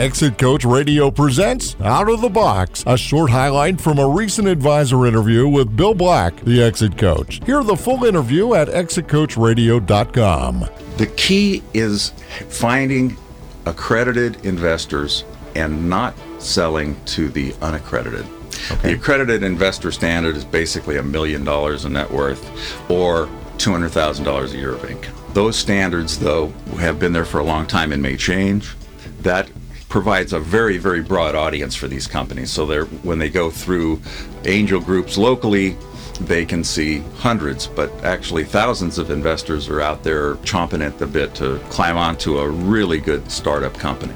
Exit Coach Radio presents Out of the Box, a short highlight from a recent advisor interview with Bill Black, the Exit Coach. Hear the full interview at exitcoachradio.com. The key is finding accredited investors and not selling to the unaccredited. The accredited investor standard is basically a million dollars in net worth or $200,000 a year of income. Those standards, though, have been there for a long time and may change. That provides a very, very broad audience for these companies. So they're when they go through angel groups locally, they can see hundreds, but actually thousands of investors are out there chomping at the bit to climb onto a really good startup company.